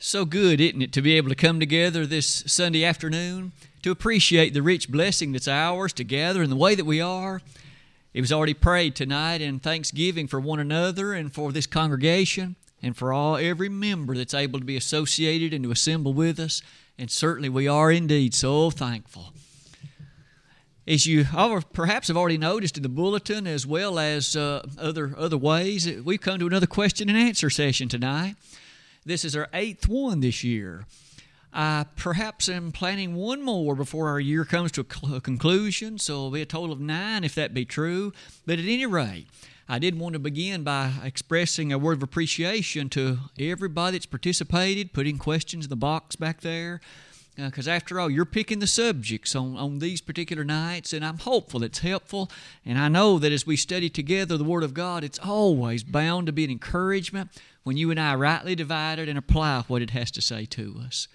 So good, isn't it, to be able to come together this Sunday afternoon to appreciate the rich blessing that's ours to gather in the way that we are. It was already prayed tonight in thanksgiving for one another and for this congregation and for all every member that's able to be associated and to assemble with us. And certainly we are indeed so thankful. As you perhaps have already noticed in the bulletin, as well as uh, other other ways, we've come to another question and answer session tonight. This is our eighth one this year. I perhaps am planning one more before our year comes to a, cl- a conclusion, so it'll be a total of nine if that be true. But at any rate, I did want to begin by expressing a word of appreciation to everybody that's participated, putting questions in the box back there. Because uh, after all, you're picking the subjects on, on these particular nights, and I'm hopeful it's helpful. And I know that as we study together the Word of God, it's always bound to be an encouragement when you and I rightly divide it and apply what it has to say to us.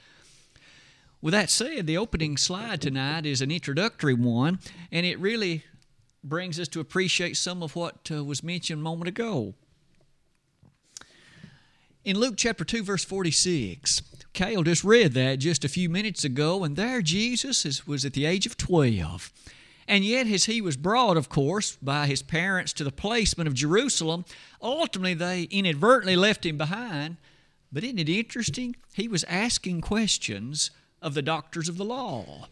With that said, the opening slide tonight is an introductory one, and it really brings us to appreciate some of what uh, was mentioned a moment ago. In Luke chapter 2, verse 46, Cale just read that just a few minutes ago, and there Jesus is, was at the age of 12. And yet, as he was brought, of course, by his parents to the placement of Jerusalem, ultimately they inadvertently left him behind. But isn't it interesting? He was asking questions of the doctors of the law.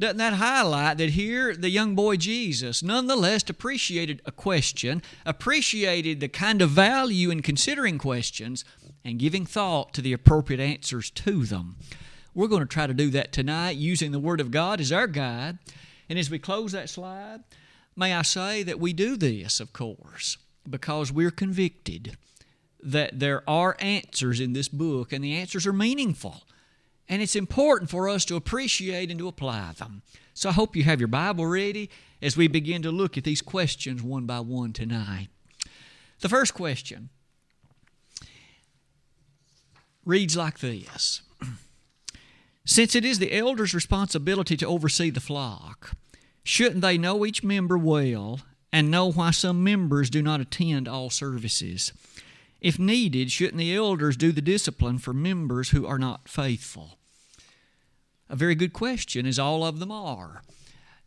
Doesn't that highlight that here the young boy Jesus nonetheless appreciated a question, appreciated the kind of value in considering questions, and giving thought to the appropriate answers to them? We're going to try to do that tonight using the Word of God as our guide and as we close that slide, may I say that we do this, of course, because we're convicted that there are answers in this book, and the answers are meaningful. And it's important for us to appreciate and to apply them. So I hope you have your Bible ready as we begin to look at these questions one by one tonight. The first question reads like this since it is the elder's responsibility to oversee the flock, shouldn't they know each member well and know why some members do not attend all services? If needed, shouldn't the elders do the discipline for members who are not faithful? A very good question, as all of them are.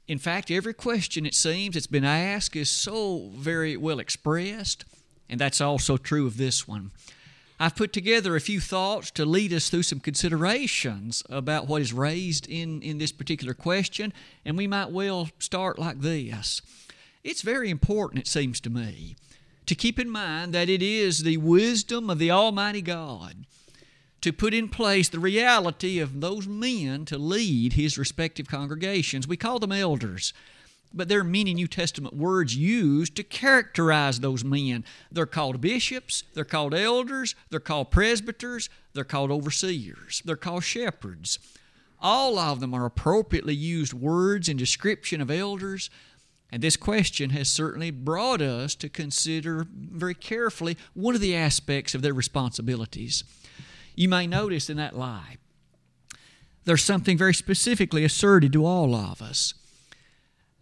In fact, every question, it seems, that's been asked is so very well expressed, and that's also true of this one. I've put together a few thoughts to lead us through some considerations about what is raised in, in this particular question, and we might well start like this. It's very important, it seems to me, to keep in mind that it is the wisdom of the Almighty God to put in place the reality of those men to lead His respective congregations. We call them elders but there are many New Testament words used to characterize those men. They're called bishops, they're called elders, they're called presbyters, they're called overseers, they're called shepherds. All of them are appropriately used words in description of elders, and this question has certainly brought us to consider very carefully one of the aspects of their responsibilities. You may notice in that lie, there's something very specifically asserted to all of us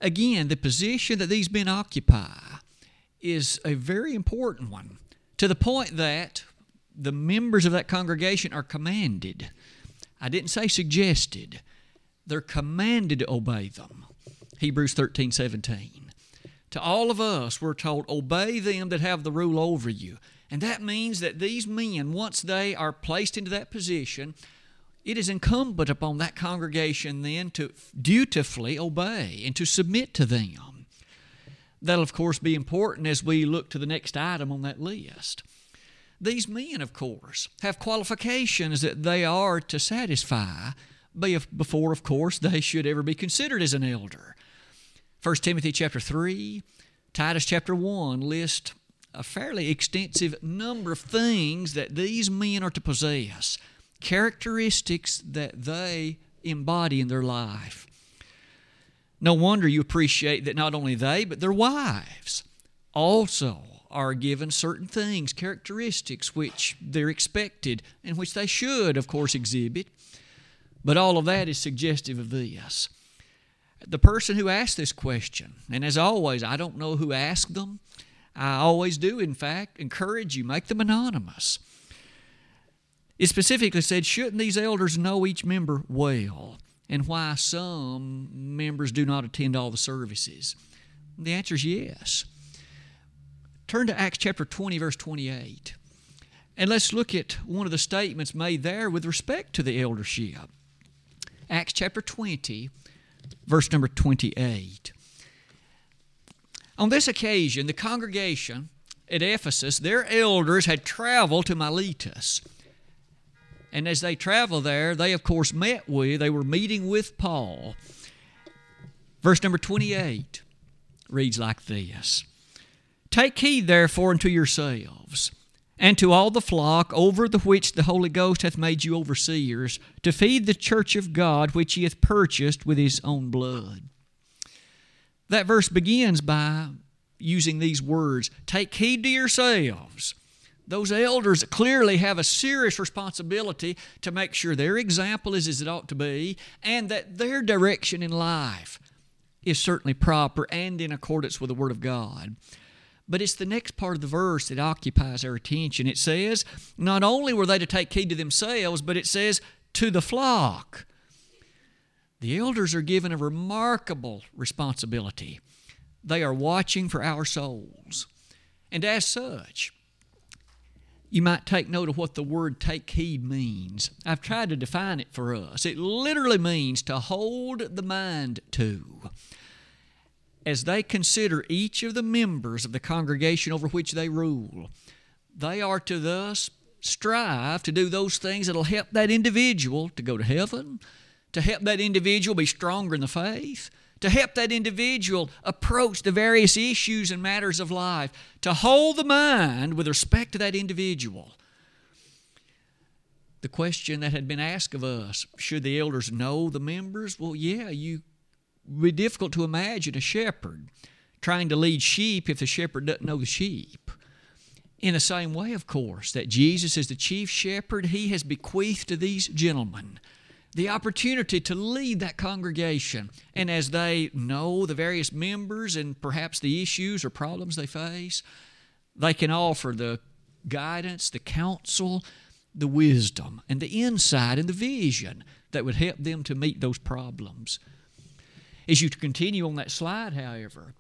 again, the position that these men occupy is a very important one to the point that the members of that congregation are commanded. I didn't say suggested, they're commanded to obey them. Hebrews 13 17. To all of us, we're told, obey them that have the rule over you. And that means that these men, once they are placed into that position, it is incumbent upon that congregation then to dutifully obey and to submit to them. That'll, of course, be important as we look to the next item on that list. These men, of course, have qualifications that they are to satisfy before, of course, they should ever be considered as an elder. 1 Timothy chapter 3, Titus chapter 1 list a fairly extensive number of things that these men are to possess characteristics that they embody in their life. No wonder you appreciate that not only they, but their wives also are given certain things, characteristics which they're expected and which they should, of course, exhibit. But all of that is suggestive of this. The person who asked this question, and as always, I don't know who asked them. I always do, in fact, encourage you, make them anonymous. It specifically said, shouldn't these elders know each member well? And why some members do not attend all the services? The answer is yes. Turn to Acts chapter 20, verse 28. And let's look at one of the statements made there with respect to the eldership. Acts chapter 20, verse number 28. On this occasion, the congregation at Ephesus, their elders had traveled to Miletus. And as they traveled there, they of course met with, they were meeting with Paul. Verse number 28 reads like this Take heed therefore unto yourselves and to all the flock over the which the Holy Ghost hath made you overseers, to feed the church of God which he hath purchased with his own blood. That verse begins by using these words Take heed to yourselves. Those elders clearly have a serious responsibility to make sure their example is as it ought to be and that their direction in life is certainly proper and in accordance with the Word of God. But it's the next part of the verse that occupies our attention. It says, not only were they to take heed to themselves, but it says, to the flock. The elders are given a remarkable responsibility. They are watching for our souls. And as such, you might take note of what the word take heed means. I've tried to define it for us. It literally means to hold the mind to as they consider each of the members of the congregation over which they rule, they are to thus strive to do those things that will help that individual to go to heaven, to help that individual be stronger in the faith, to help that individual approach the various issues and matters of life, to hold the mind with respect to that individual. The question that had been asked of us should the elders know the members? Well, yeah, you would be difficult to imagine a shepherd trying to lead sheep if the shepherd doesn't know the sheep. In the same way, of course, that Jesus is the chief shepherd, he has bequeathed to these gentlemen the opportunity to lead that congregation. And as they know the various members and perhaps the issues or problems they face, they can offer the guidance, the counsel, the wisdom, and the insight and the vision that would help them to meet those problems. As you continue on that slide, however,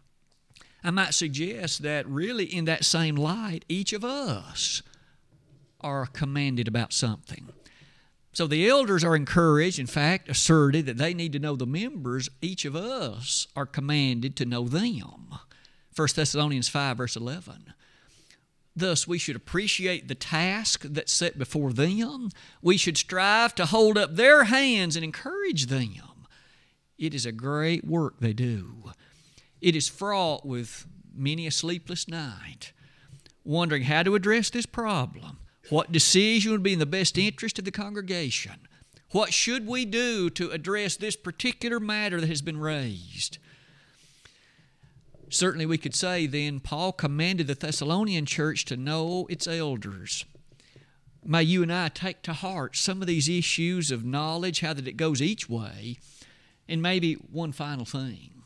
I might suggest that really in that same light, each of us are commanded about something. So the elders are encouraged, in fact, asserted that they need to know the members. Each of us are commanded to know them. 1 Thessalonians 5, verse 11. Thus, we should appreciate the task that's set before them. We should strive to hold up their hands and encourage them. It is a great work they do. It is fraught with many a sleepless night, wondering how to address this problem. What decision would be in the best interest of the congregation? What should we do to address this particular matter that has been raised? Certainly, we could say then Paul commanded the Thessalonian church to know its elders. May you and I take to heart some of these issues of knowledge, how that it goes each way, and maybe one final thing.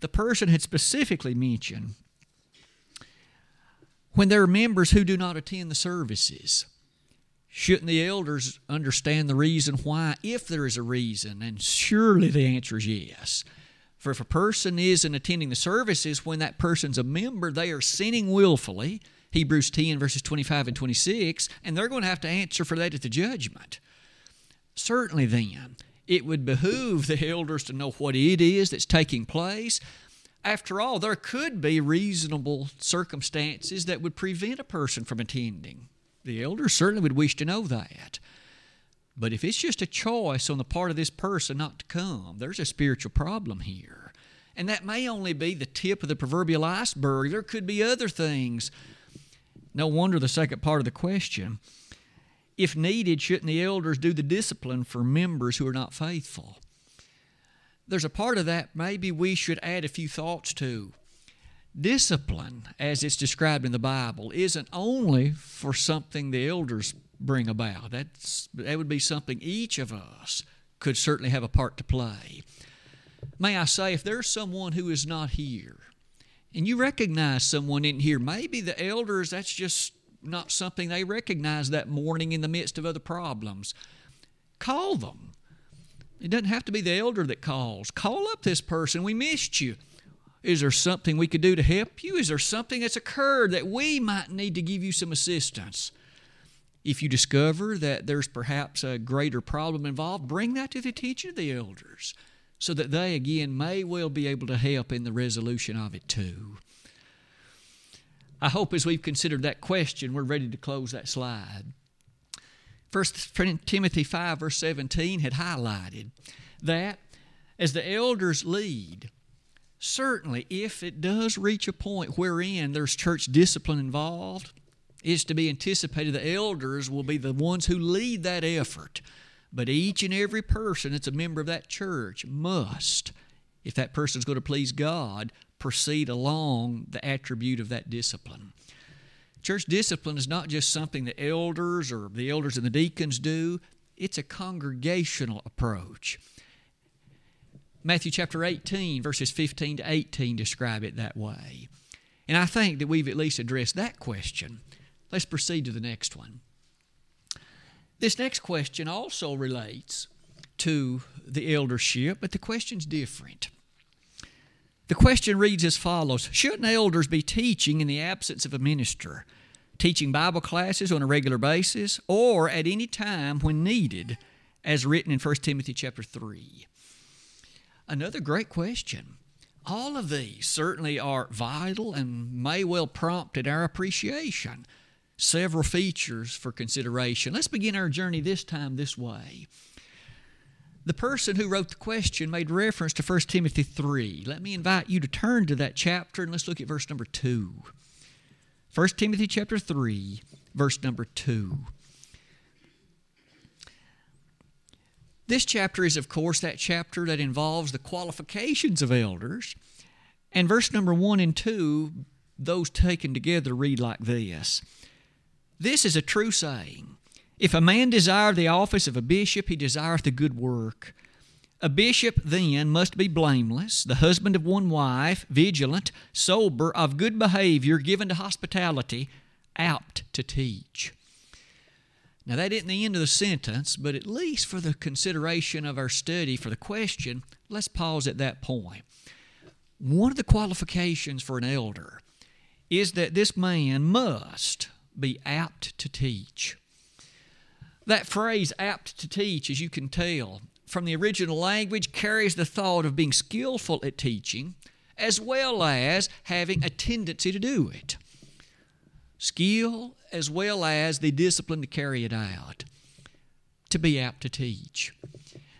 The person had specifically mentioned when there are members who do not attend the services, shouldn't the elders understand the reason why, if there is a reason? And surely the answer is yes. For if a person isn't attending the services when that person's a member, they are sinning willfully. Hebrews 10, verses 25 and 26, and they're going to have to answer for that at the judgment. Certainly, then, it would behoove the elders to know what it is that's taking place. After all, there could be reasonable circumstances that would prevent a person from attending. The elders certainly would wish to know that. But if it's just a choice on the part of this person not to come, there's a spiritual problem here. And that may only be the tip of the proverbial iceberg. There could be other things. No wonder the second part of the question if needed, shouldn't the elders do the discipline for members who are not faithful? There's a part of that maybe we should add a few thoughts to. Discipline, as it's described in the Bible, isn't only for something the elders bring about. That's, that would be something each of us could certainly have a part to play. May I say, if there's someone who is not here, and you recognize someone in here, maybe the elders, that's just not something they recognize that morning in the midst of other problems. Call them. It doesn't have to be the elder that calls. Call up this person. We missed you. Is there something we could do to help you? Is there something that's occurred that we might need to give you some assistance? If you discover that there's perhaps a greater problem involved, bring that to the attention of the elders so that they again may well be able to help in the resolution of it too. I hope as we've considered that question, we're ready to close that slide. 1 Timothy 5, verse 17, had highlighted that as the elders lead, certainly if it does reach a point wherein there's church discipline involved, it's to be anticipated the elders will be the ones who lead that effort. But each and every person that's a member of that church must, if that person's going to please God, proceed along the attribute of that discipline. Church discipline is not just something the elders or the elders and the deacons do, it's a congregational approach. Matthew chapter 18, verses 15 to 18 describe it that way. And I think that we've at least addressed that question. Let's proceed to the next one. This next question also relates to the eldership, but the question's different. The question reads as follows Shouldn't elders be teaching in the absence of a minister, teaching Bible classes on a regular basis, or at any time when needed, as written in 1 Timothy chapter 3? Another great question. All of these certainly are vital and may well prompt at our appreciation. Several features for consideration. Let's begin our journey this time this way. The person who wrote the question made reference to 1 Timothy 3. Let me invite you to turn to that chapter and let's look at verse number 2. 1 Timothy chapter 3, verse number 2. This chapter is, of course, that chapter that involves the qualifications of elders. And verse number 1 and 2, those taken together, read like this This is a true saying if a man desire the office of a bishop, he desireth a good work. A bishop then must be blameless, the husband of one wife, vigilant, sober, of good behavior, given to hospitality, apt to teach. Now, that isn't the end of the sentence, but at least for the consideration of our study for the question, let's pause at that point. One of the qualifications for an elder is that this man must be apt to teach. That phrase, apt to teach, as you can tell from the original language, carries the thought of being skillful at teaching as well as having a tendency to do it. Skill as well as the discipline to carry it out, to be apt to teach.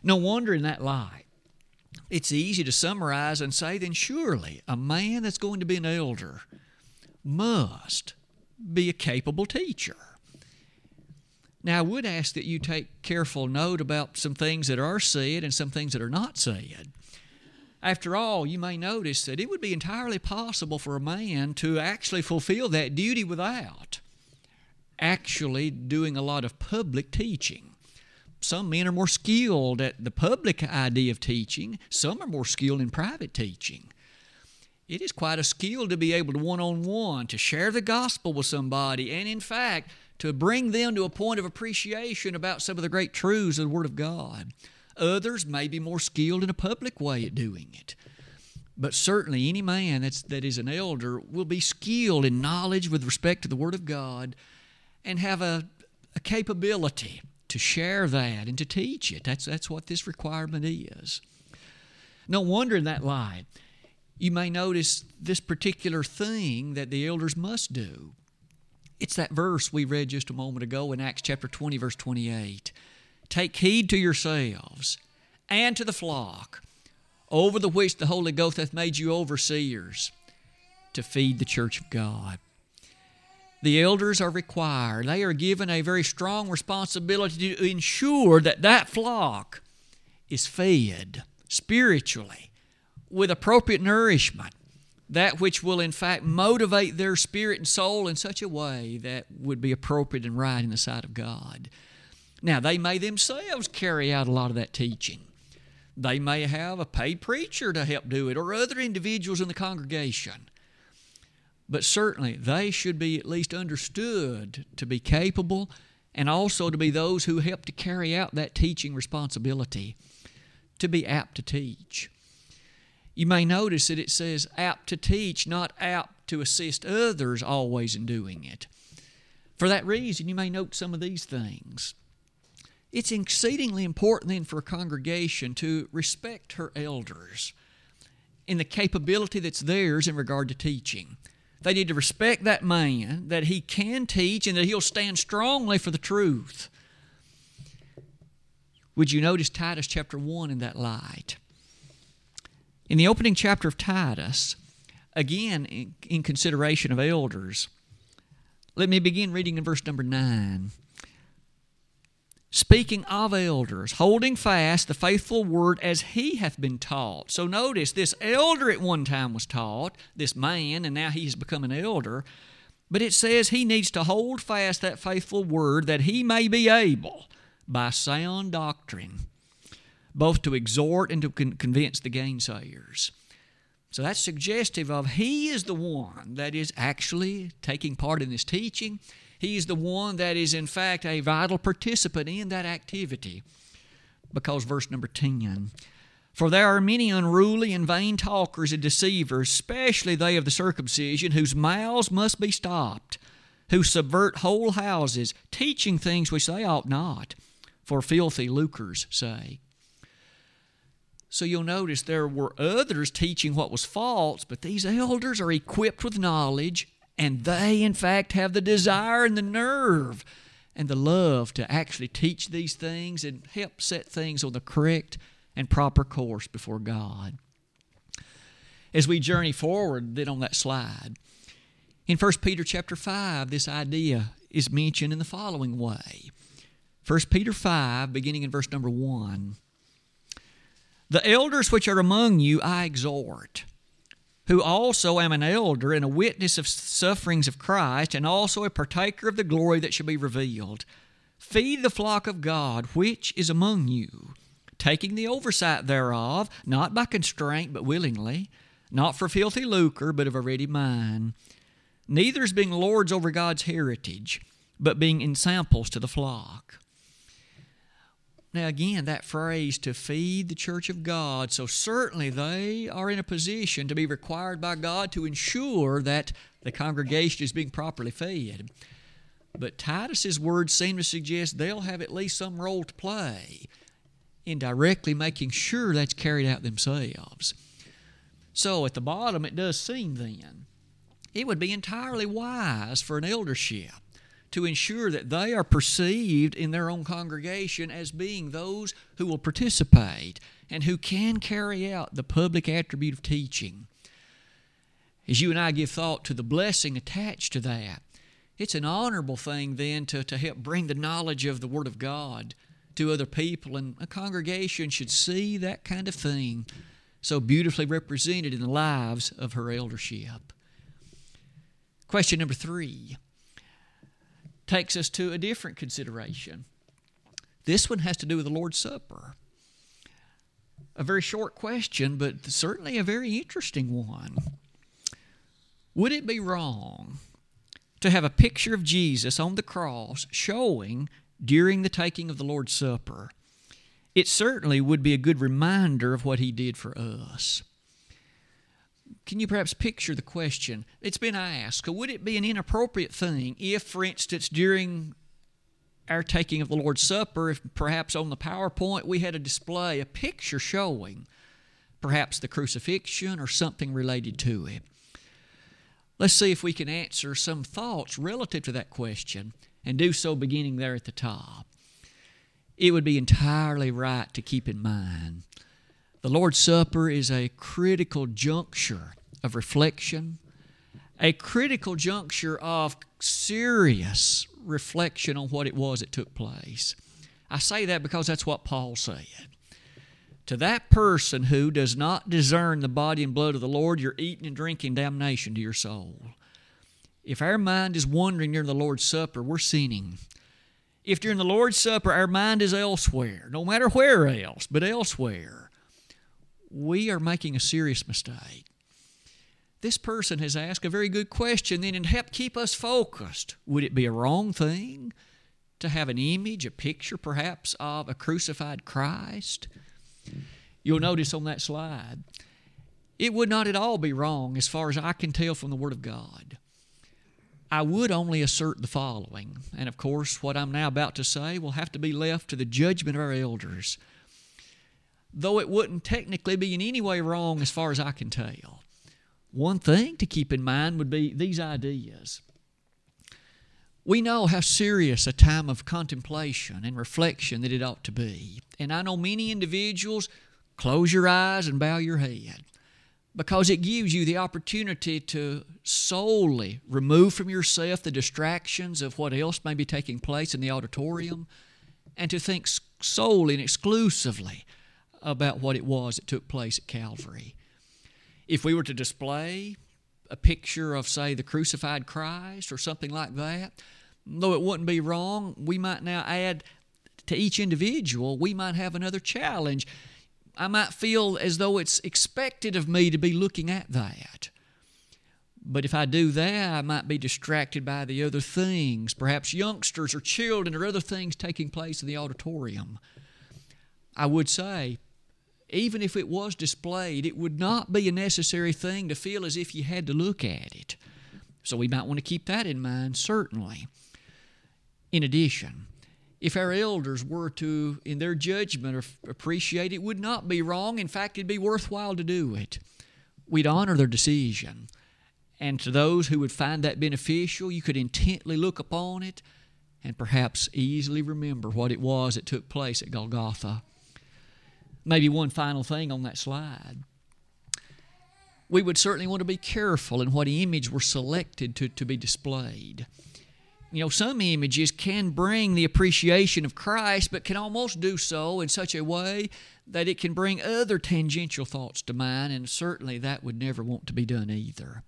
No wonder in that light, it's easy to summarize and say, then surely a man that's going to be an elder must be a capable teacher. Now, I would ask that you take careful note about some things that are said and some things that are not said. After all, you may notice that it would be entirely possible for a man to actually fulfill that duty without actually doing a lot of public teaching. Some men are more skilled at the public idea of teaching, some are more skilled in private teaching. It is quite a skill to be able to one on one to share the gospel with somebody and, in fact, to bring them to a point of appreciation about some of the great truths of the Word of God. Others may be more skilled in a public way at doing it. But certainly, any man that's, that is an elder will be skilled in knowledge with respect to the Word of God and have a, a capability to share that and to teach it. That's, that's what this requirement is. No wonder in that light, you may notice this particular thing that the elders must do. It's that verse we read just a moment ago in Acts chapter 20, verse 28. Take heed to yourselves and to the flock, over the which the Holy Ghost hath made you overseers, to feed the church of God. The elders are required, they are given a very strong responsibility to ensure that that flock is fed spiritually with appropriate nourishment that which will in fact motivate their spirit and soul in such a way that would be appropriate and right in the sight of God. Now, they may themselves carry out a lot of that teaching. They may have a paid preacher to help do it or other individuals in the congregation. but certainly they should be at least understood to be capable and also to be those who help to carry out that teaching responsibility, to be apt to teach. You may notice that it says apt to teach, not apt to assist others always in doing it. For that reason, you may note some of these things. It's exceedingly important then for a congregation to respect her elders in the capability that's theirs in regard to teaching. They need to respect that man, that he can teach, and that he'll stand strongly for the truth. Would you notice Titus chapter 1 in that light? In the opening chapter of Titus, again in, in consideration of elders, let me begin reading in verse number 9 speaking of elders, holding fast the faithful word as he hath been taught. So notice, this elder at one time was taught, this man, and now he has become an elder. But it says he needs to hold fast that faithful word that he may be able, by sound doctrine, both to exhort and to con- convince the gainsayers. So that's suggestive of he is the one that is actually taking part in this teaching. He is the one that is, in fact, a vital participant in that activity. Because, verse number 10 For there are many unruly and vain talkers and deceivers, especially they of the circumcision, whose mouths must be stopped, who subvert whole houses, teaching things which they ought not, for filthy lucre's sake. So you'll notice there were others teaching what was false, but these elders are equipped with knowledge and they, in fact, have the desire and the nerve and the love to actually teach these things and help set things on the correct and proper course before God. As we journey forward, then on that slide, in 1 Peter chapter 5, this idea is mentioned in the following way. 1 Peter 5, beginning in verse number 1. The elders which are among you I exhort who also am an elder and a witness of sufferings of Christ, and also a partaker of the glory that shall be revealed. Feed the flock of God which is among you, taking the oversight thereof, not by constraint, but willingly, not for filthy lucre, but of a ready mind. Neither as being lords over God's heritage, but being ensamples to the flock. Now, again, that phrase to feed the church of God, so certainly they are in a position to be required by God to ensure that the congregation is being properly fed. But Titus's words seem to suggest they'll have at least some role to play in directly making sure that's carried out themselves. So at the bottom, it does seem then it would be entirely wise for an eldership to ensure that they are perceived in their own congregation as being those who will participate and who can carry out the public attribute of teaching. As you and I give thought to the blessing attached to that, it's an honorable thing then to, to help bring the knowledge of the Word of God to other people, and a congregation should see that kind of thing so beautifully represented in the lives of her eldership. Question number three takes us to a different consideration. This one has to do with the Lord's Supper. A very short question, but certainly a very interesting one. Would it be wrong to have a picture of Jesus on the cross showing during the taking of the Lord's Supper? It certainly would be a good reminder of what He did for us. Can you perhaps picture the question? It's been asked Would it be an inappropriate thing if, for instance, during our taking of the Lord's Supper, if perhaps on the PowerPoint we had a display, a picture showing perhaps the crucifixion or something related to it? Let's see if we can answer some thoughts relative to that question and do so beginning there at the top. It would be entirely right to keep in mind the Lord's Supper is a critical juncture of reflection, a critical juncture of serious reflection on what it was that took place. I say that because that's what Paul said. To that person who does not discern the body and blood of the Lord, you're eating and drinking damnation to your soul. If our mind is wandering during the Lord's Supper, we're sinning. If during the Lord's Supper our mind is elsewhere, no matter where else, but elsewhere, we are making a serious mistake. this person has asked a very good question then and help keep us focused. Would it be a wrong thing to have an image, a picture perhaps, of a crucified Christ? You'll notice on that slide, it would not at all be wrong as far as I can tell from the Word of God. I would only assert the following, and of course, what I'm now about to say will have to be left to the judgment of our elders. Though it wouldn't technically be in any way wrong as far as I can tell, one thing to keep in mind would be these ideas. We know how serious a time of contemplation and reflection that it ought to be. And I know many individuals close your eyes and bow your head because it gives you the opportunity to solely remove from yourself the distractions of what else may be taking place in the auditorium and to think solely and exclusively about what it was that took place at Calvary. If we were to display a picture of, say, the crucified Christ or something like that, though it wouldn't be wrong, we might now add to each individual, we might have another challenge I might feel as though it's expected of me to be looking at that. But if I do that, I might be distracted by the other things, perhaps youngsters or children or other things taking place in the auditorium. I would say, even if it was displayed, it would not be a necessary thing to feel as if you had to look at it. So we might want to keep that in mind, certainly. In addition, if our elders were to, in their judgment, appreciate it, would not be wrong. In fact, it'd be worthwhile to do it. We'd honor their decision. And to those who would find that beneficial, you could intently look upon it and perhaps easily remember what it was that took place at Golgotha. Maybe one final thing on that slide. We would certainly want to be careful in what image were selected to, to be displayed you know, some images can bring the appreciation of Christ, but can almost do so in such a way that it can bring other tangential thoughts to mind, and certainly that would never want to be done either.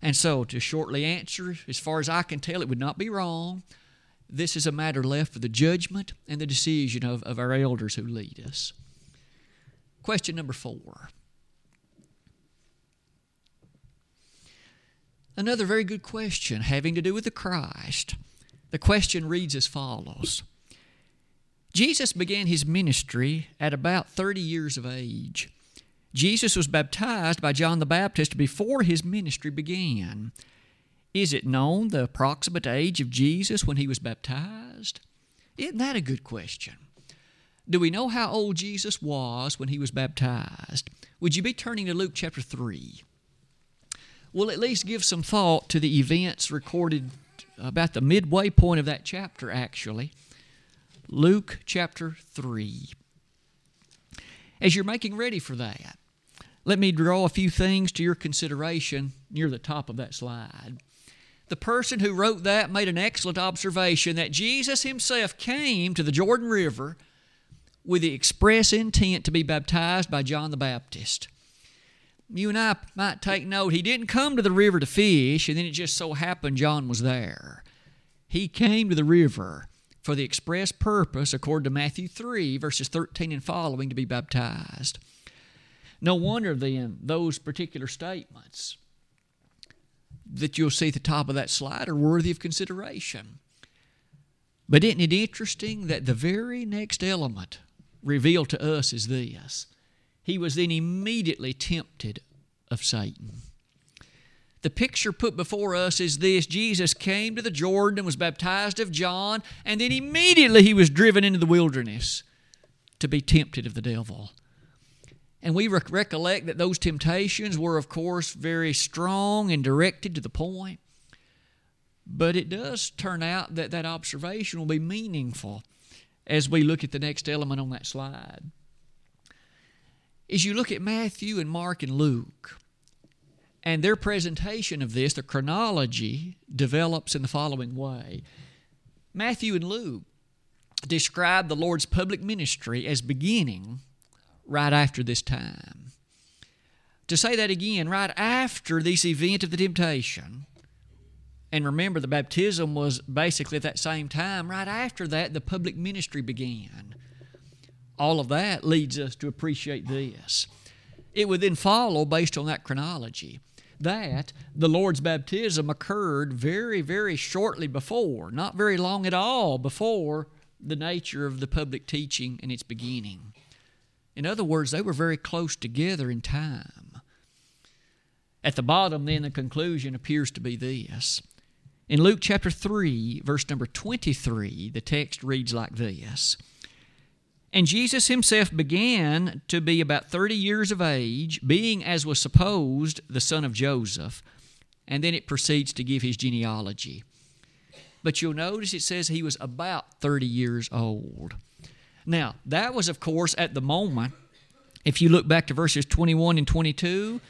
And so, to shortly answer, as far as I can tell, it would not be wrong. This is a matter left for the judgment and the decision of, of our elders who lead us. Question number four Another very good question having to do with the Christ. The question reads as follows Jesus began his ministry at about 30 years of age. Jesus was baptized by John the Baptist before his ministry began. Is it known the approximate age of Jesus when he was baptized? Isn't that a good question? Do we know how old Jesus was when he was baptized? Would you be turning to Luke chapter 3? we'll at least give some thought to the events recorded about the midway point of that chapter, actually. Luke chapter 3. As you're making ready for that, let me draw a few things to your consideration near the top of that slide. The person who wrote that made an excellent observation that Jesus himself came to the Jordan River with the express intent to be baptized by John the Baptist you and I might take note, he didn't come to the river to fish, and then it just so happened John was there. He came to the river for the express purpose, according to Matthew 3, verses 13 and following, to be baptized. No wonder then those particular statements that you'll see at the top of that slide are worthy of consideration. But isn't it interesting that the very next element revealed to us is this he was then immediately tempted of Satan. The picture put before us is this Jesus came to the Jordan and was baptized of John, and then immediately he was driven into the wilderness to be tempted of the devil. And we rec- recollect that those temptations were, of course, very strong and directed to the point. But it does turn out that that observation will be meaningful as we look at the next element on that slide is you look at Matthew and Mark and Luke, and their presentation of this, the chronology, develops in the following way. Matthew and Luke describe the Lord's public ministry as beginning right after this time. To say that again, right after this event of the temptation, and remember the baptism was basically at that same time, right after that, the public ministry began all of that leads us to appreciate this. It would then follow based on that chronology that, the Lord's baptism occurred very, very shortly before, not very long at all before the nature of the public teaching and its beginning. In other words, they were very close together in time. At the bottom, then, the conclusion appears to be this. In Luke chapter 3, verse number 23, the text reads like this And Jesus himself began to be about 30 years of age, being, as was supposed, the son of Joseph. And then it proceeds to give his genealogy. But you'll notice it says he was about 30 years old. Now, that was, of course, at the moment. If you look back to verses 21 and 22,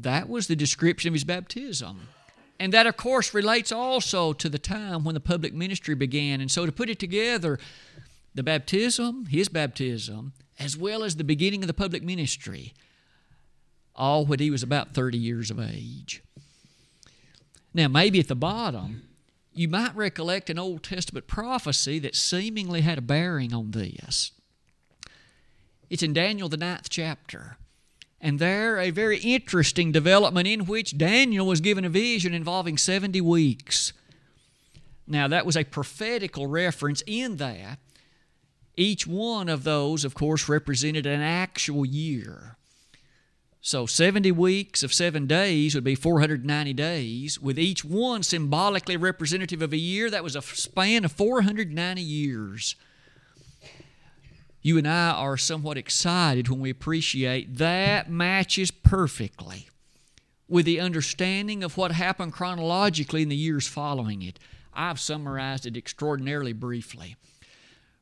that was the description of his baptism. And that, of course, relates also to the time when the public ministry began. And so, to put it together, the baptism, his baptism, as well as the beginning of the public ministry, all when he was about 30 years of age. Now, maybe at the bottom, you might recollect an Old Testament prophecy that seemingly had a bearing on this. It's in Daniel, the ninth chapter. And there, a very interesting development in which Daniel was given a vision involving 70 weeks. Now, that was a prophetical reference in that each one of those, of course, represented an actual year. So 70 weeks of seven days would be 490 days, with each one symbolically representative of a year. That was a span of 490 years. You and I are somewhat excited when we appreciate that matches perfectly with the understanding of what happened chronologically in the years following it. I've summarized it extraordinarily briefly.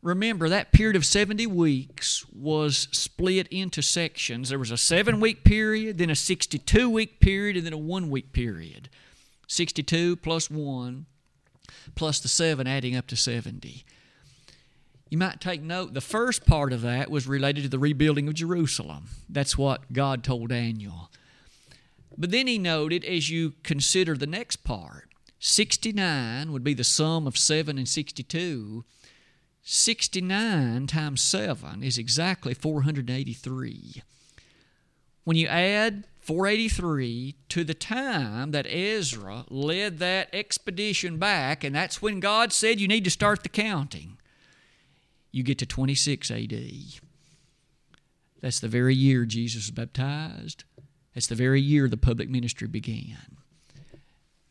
Remember, that period of 70 weeks was split into sections. There was a seven week period, then a 62 week period, and then a one week period. 62 plus 1 plus the 7 adding up to 70. You might take note, the first part of that was related to the rebuilding of Jerusalem. That's what God told Daniel. But then he noted, as you consider the next part, 69 would be the sum of 7 and 62 69 times 7 is exactly 483. When you add 483 to the time that Ezra led that expedition back, and that's when God said you need to start the counting, you get to 26 AD. That's the very year Jesus was baptized. That's the very year the public ministry began.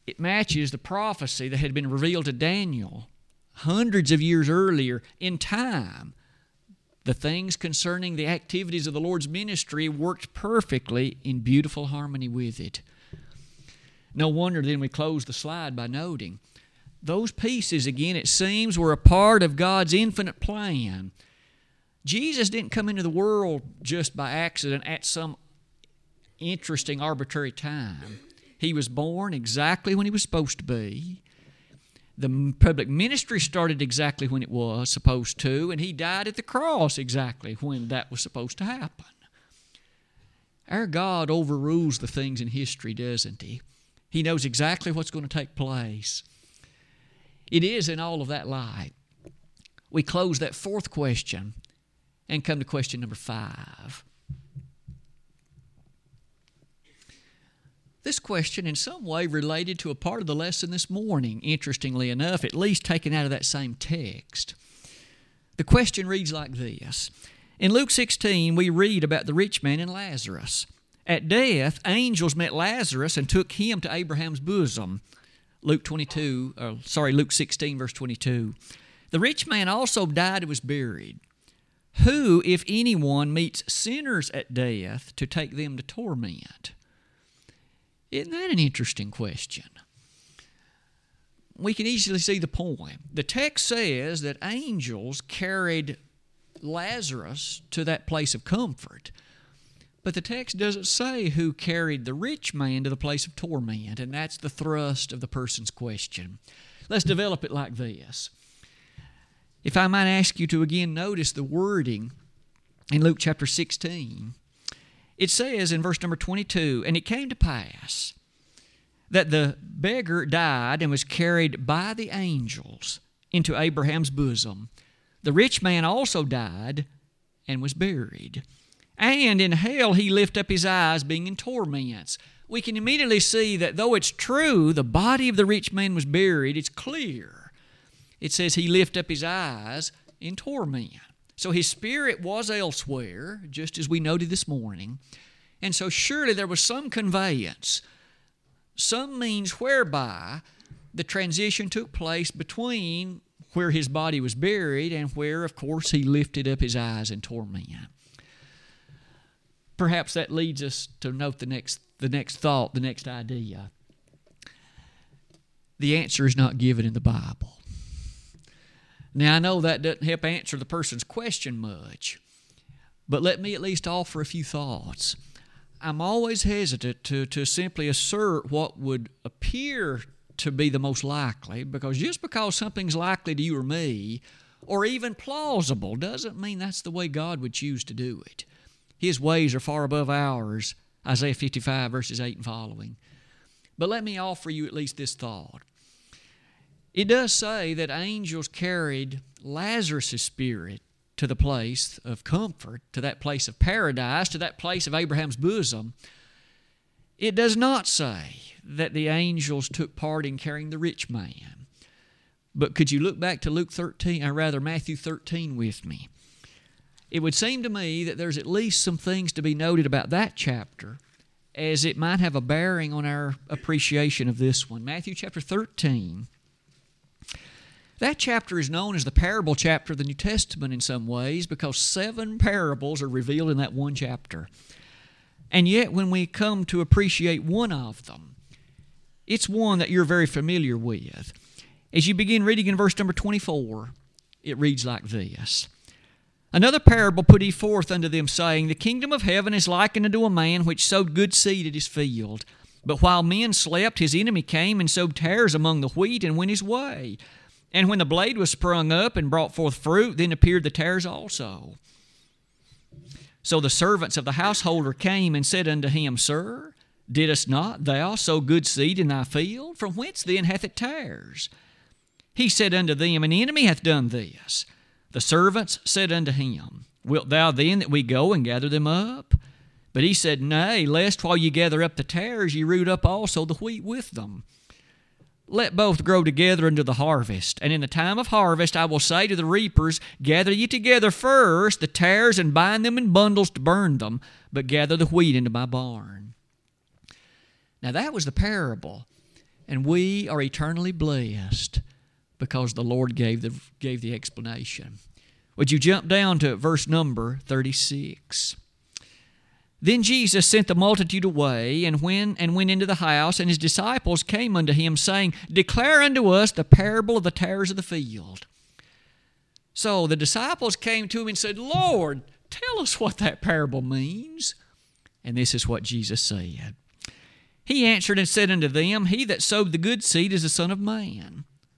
It matches the prophecy that had been revealed to Daniel hundreds of years earlier in time, the things concerning the activities of the Lord's ministry worked perfectly in beautiful harmony with it. No wonder then we close the slide by noting those pieces, again, it seems, were a part of God's infinite plan. Jesus didn't come into the world just by accident at some interesting arbitrary time. He was born exactly when he was supposed to be the public ministry started exactly when it was supposed to, and he died at the cross exactly when that was supposed to happen. Our God overrules the things in history, doesn't He? He knows exactly what's going to take place. It is in all of that light. We close that fourth question and come to question number five. This question, in some way, related to a part of the lesson this morning, interestingly enough, at least taken out of that same text. The question reads like this In Luke 16, we read about the rich man and Lazarus. At death, angels met Lazarus and took him to Abraham's bosom. Luke 22, or sorry, Luke 16, verse 22. The rich man also died and was buried. Who, if anyone, meets sinners at death to take them to torment? Isn't that an interesting question? We can easily see the point. The text says that angels carried Lazarus to that place of comfort. But the text doesn't say who carried the rich man to the place of torment, and that's the thrust of the person's question. Let's develop it like this. If I might ask you to again notice the wording in Luke chapter 16, it says in verse number 22 And it came to pass that the beggar died and was carried by the angels into Abraham's bosom. The rich man also died and was buried. And in hell he lift up his eyes, being in torments. we can immediately see that though it's true the body of the rich man was buried, it's clear. It says he lift up his eyes in torment. So his spirit was elsewhere, just as we noted this morning. And so surely there was some conveyance, some means whereby the transition took place between where his body was buried and where, of course, he lifted up his eyes in torment. Perhaps that leads us to note the next, the next thought, the next idea. The answer is not given in the Bible. Now, I know that doesn't help answer the person's question much, but let me at least offer a few thoughts. I'm always hesitant to, to simply assert what would appear to be the most likely because just because something's likely to you or me, or even plausible, doesn't mean that's the way God would choose to do it. His ways are far above ours, Isaiah 55, verses 8 and following. But let me offer you at least this thought. It does say that angels carried Lazarus' spirit to the place of comfort, to that place of paradise, to that place of Abraham's bosom. It does not say that the angels took part in carrying the rich man. But could you look back to Luke 13, or rather Matthew 13 with me? It would seem to me that there's at least some things to be noted about that chapter as it might have a bearing on our appreciation of this one. Matthew chapter 13 that chapter is known as the parable chapter of the New Testament in some ways because seven parables are revealed in that one chapter. And yet, when we come to appreciate one of them, it's one that you're very familiar with. As you begin reading in verse number 24, it reads like this Another parable put he forth unto them, saying, The kingdom of heaven is likened unto a man which sowed good seed at his field. But while men slept, his enemy came and sowed tares among the wheat and went his way. And when the blade was sprung up and brought forth fruit, then appeared the tares also. So the servants of the householder came and said unto him, Sir, didst not thou sow good seed in thy field? From whence then hath it tares? He said unto them, An enemy hath done this. The servants said unto him, Wilt thou then that we go and gather them up? But he said, Nay, lest while ye gather up the tares, ye root up also the wheat with them. Let both grow together unto the harvest. And in the time of harvest I will say to the reapers, Gather ye together first the tares, and bind them in bundles to burn them, but gather the wheat into my barn. Now that was the parable. And we are eternally blessed because the Lord gave the, gave the explanation. Would you jump down to verse number 36? Then Jesus sent the multitude away and went and went into the house, and his disciples came unto him, saying, Declare unto us the parable of the tares of the field. So the disciples came to him and said, Lord, tell us what that parable means. And this is what Jesus said. He answered and said unto them, He that sowed the good seed is the Son of Man.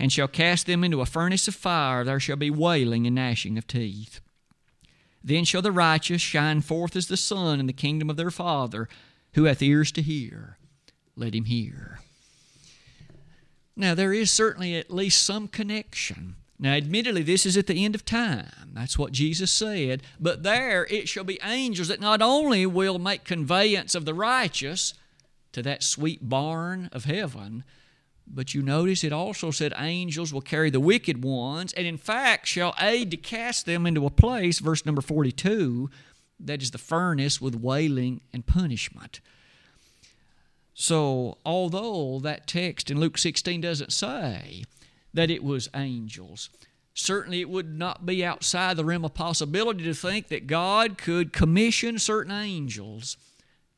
and shall cast them into a furnace of fire. There shall be wailing and gnashing of teeth. Then shall the righteous shine forth as the sun in the kingdom of their Father. Who hath ears to hear, let him hear. Now, there is certainly at least some connection. Now, admittedly, this is at the end of time. That's what Jesus said. But there it shall be angels that not only will make conveyance of the righteous to that sweet barn of heaven, but you notice it also said angels will carry the wicked ones, and in fact shall aid to cast them into a place, verse number 42, that is the furnace with wailing and punishment. So, although that text in Luke 16 doesn't say that it was angels, certainly it would not be outside the realm of possibility to think that God could commission certain angels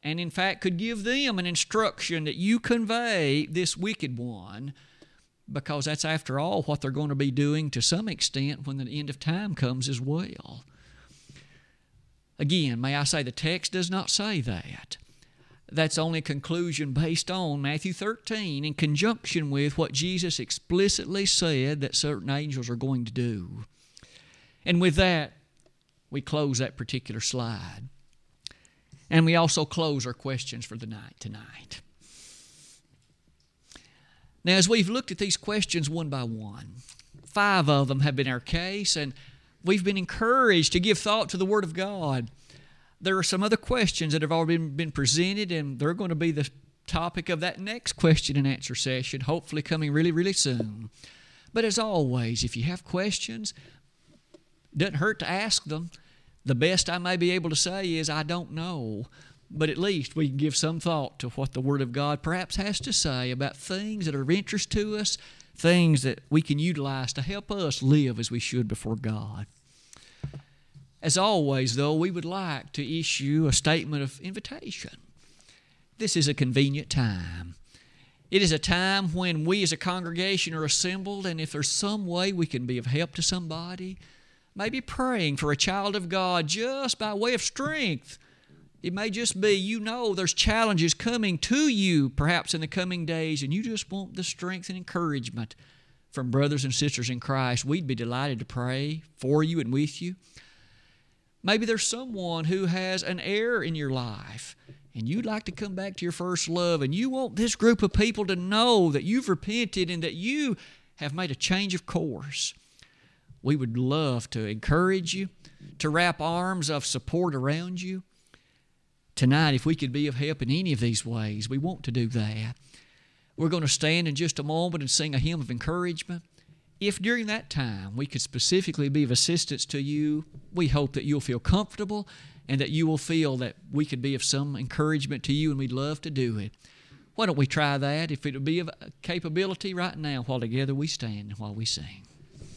and, in fact, could give them an instruction that you convey this wicked one because that's, after all, what they're going to be doing to some extent when the end of time comes as well. Again, may I say the text does not say that. that's only a conclusion based on Matthew 13 in conjunction with what Jesus explicitly said that certain angels are going to do. And with that, we close that particular slide. And we also close our questions for the night tonight. Now, as we've looked at these questions one by one, five of them have been our case, and we've been encouraged to give thought to the Word of God. There are some other questions that have already been, presented, and they're going to be the topic of that next question and answer session, hopefully coming really, really soon. But as always, if you have questions, doesn't hurt to ask them. The best I may be able to say is, I don't know but at least we can give some thought to what the Word of God perhaps has to say about things that are of interest to us, things that we can utilize to help us live as we should before God. As always, though, we would like to issue a statement of invitation. This is a convenient time. It is a time when we as a congregation are assembled, and if there's some way we can be of help to somebody, maybe praying for a child of God just by way of strength it may just be you know there's challenges coming to you perhaps in the coming days, and you just want the strength and encouragement from brothers and sisters in Christ. We'd be delighted to pray for you and with you. Maybe there's someone who has an error in your life and you'd like to come back to your first love and you want this group of people to know that you've repented and that you have made a change of course. We would love to encourage you, to wrap arms of support around you tonight, if we could be of help in any of these ways, we want to do that. We're going to stand in just a moment and sing a hymn of encouragement. If during that time we could specifically be of assistance to you, we hope that you'll feel comfortable and that you will feel that we could be of some encouragement to you, and we'd love to do it. Why don't we try that? If it would be of capability right now, while together we stand and while we sing.